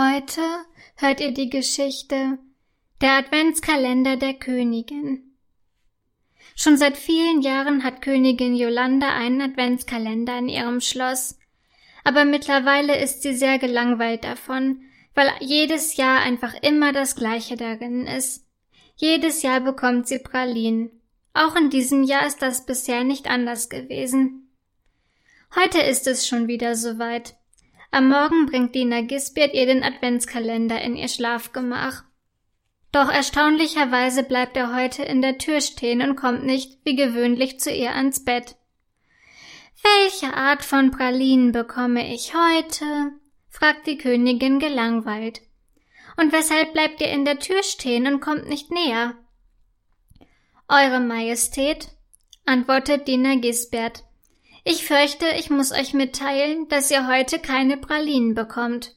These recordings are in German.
Heute hört ihr die Geschichte Der Adventskalender der Königin. Schon seit vielen Jahren hat Königin Yolanda einen Adventskalender in ihrem Schloss, aber mittlerweile ist sie sehr gelangweilt davon, weil jedes Jahr einfach immer das gleiche darin ist. Jedes Jahr bekommt sie Pralinen. Auch in diesem Jahr ist das bisher nicht anders gewesen. Heute ist es schon wieder soweit. Am Morgen bringt Dina Gisbert ihr den Adventskalender in ihr Schlafgemach. Doch erstaunlicherweise bleibt er heute in der Tür stehen und kommt nicht wie gewöhnlich zu ihr ans Bett. Welche Art von Pralinen bekomme ich heute? fragt die Königin gelangweilt. Und weshalb bleibt ihr in der Tür stehen und kommt nicht näher? Eure Majestät, antwortet Dina Gisbert, ich fürchte, ich muss euch mitteilen, dass ihr heute keine Pralinen bekommt.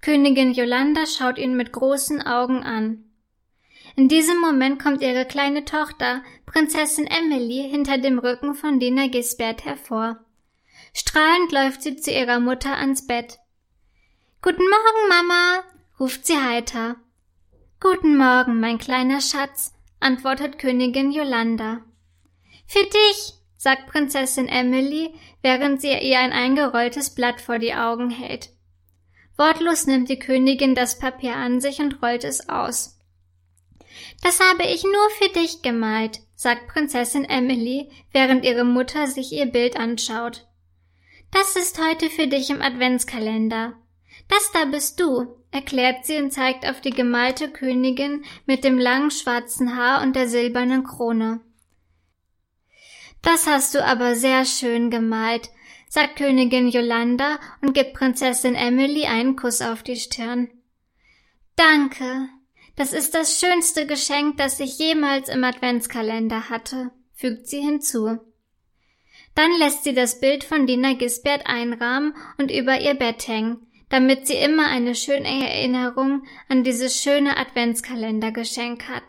Königin Yolanda schaut ihn mit großen Augen an. In diesem Moment kommt ihre kleine Tochter, Prinzessin Emily, hinter dem Rücken von Dina Gisbert hervor. Strahlend läuft sie zu ihrer Mutter ans Bett. Guten Morgen, Mama, ruft sie heiter. Guten Morgen, mein kleiner Schatz, antwortet Königin Yolanda. Für dich, sagt Prinzessin Emily, während sie ihr ein eingerolltes Blatt vor die Augen hält. Wortlos nimmt die Königin das Papier an sich und rollt es aus. Das habe ich nur für dich gemalt, sagt Prinzessin Emily, während ihre Mutter sich ihr Bild anschaut. Das ist heute für dich im Adventskalender. Das da bist du, erklärt sie und zeigt auf die gemalte Königin mit dem langen schwarzen Haar und der silbernen Krone. Das hast du aber sehr schön gemalt, sagt Königin Yolanda und gibt Prinzessin Emily einen Kuss auf die Stirn. Danke. Das ist das schönste Geschenk, das ich jemals im Adventskalender hatte, fügt sie hinzu. Dann lässt sie das Bild von Dina Gisbert einrahmen und über ihr Bett hängen, damit sie immer eine schöne Erinnerung an dieses schöne Adventskalendergeschenk hat.